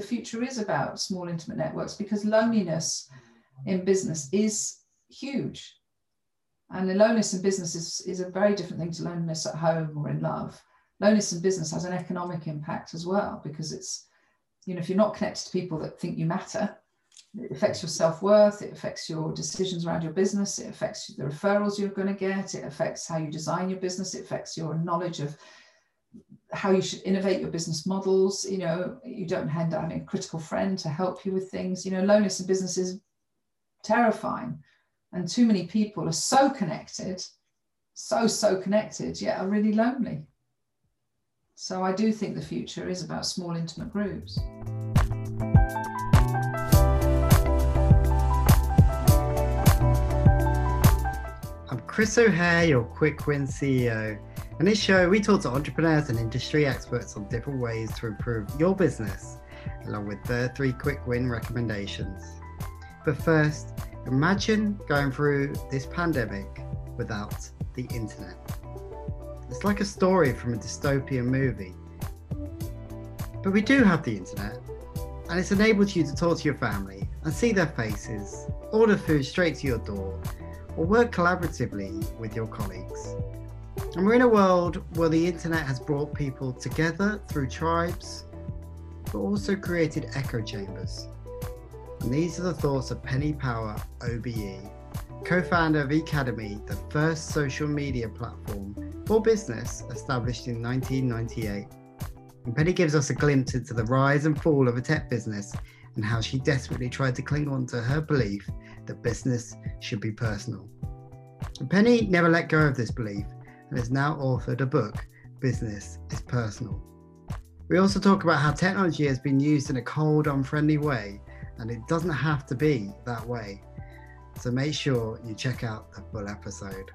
the future is about small, intimate networks because loneliness in business is huge. And the loneliness in business is, is a very different thing to loneliness at home or in love. Loneliness in business has an economic impact as well because it's, you know, if you're not connected to people that think you matter, it affects your self-worth it affects your decisions around your business it affects the referrals you're going to get it affects how you design your business it affects your knowledge of how you should innovate your business models you know you don't having a critical friend to help you with things. You know loneliness in business is terrifying. And too many people are so connected so so connected yet are really lonely. So i do think the future is about small intimate groups. I'm Chris O'Hare, your Quick Win CEO. In this show, we talk to entrepreneurs and industry experts on different ways to improve your business, along with their three quick win recommendations. But first, imagine going through this pandemic without the internet. It's like a story from a dystopian movie. But we do have the internet, and it's enabled you to talk to your family and see their faces, order food straight to your door, or work collaboratively with your colleagues. And we're in a world where the internet has brought people together through tribes, but also created echo chambers. And these are the thoughts of Penny Power OBE, co founder of Ecademy, the first social media platform for business established in 1998. And Penny gives us a glimpse into the rise and fall of a tech business and how she desperately tried to cling on to her belief that business should be personal. And Penny never let go of this belief and has now authored a book, Business is Personal. We also talk about how technology has been used in a cold, unfriendly way, and it doesn't have to be that way. So make sure you check out the full episode.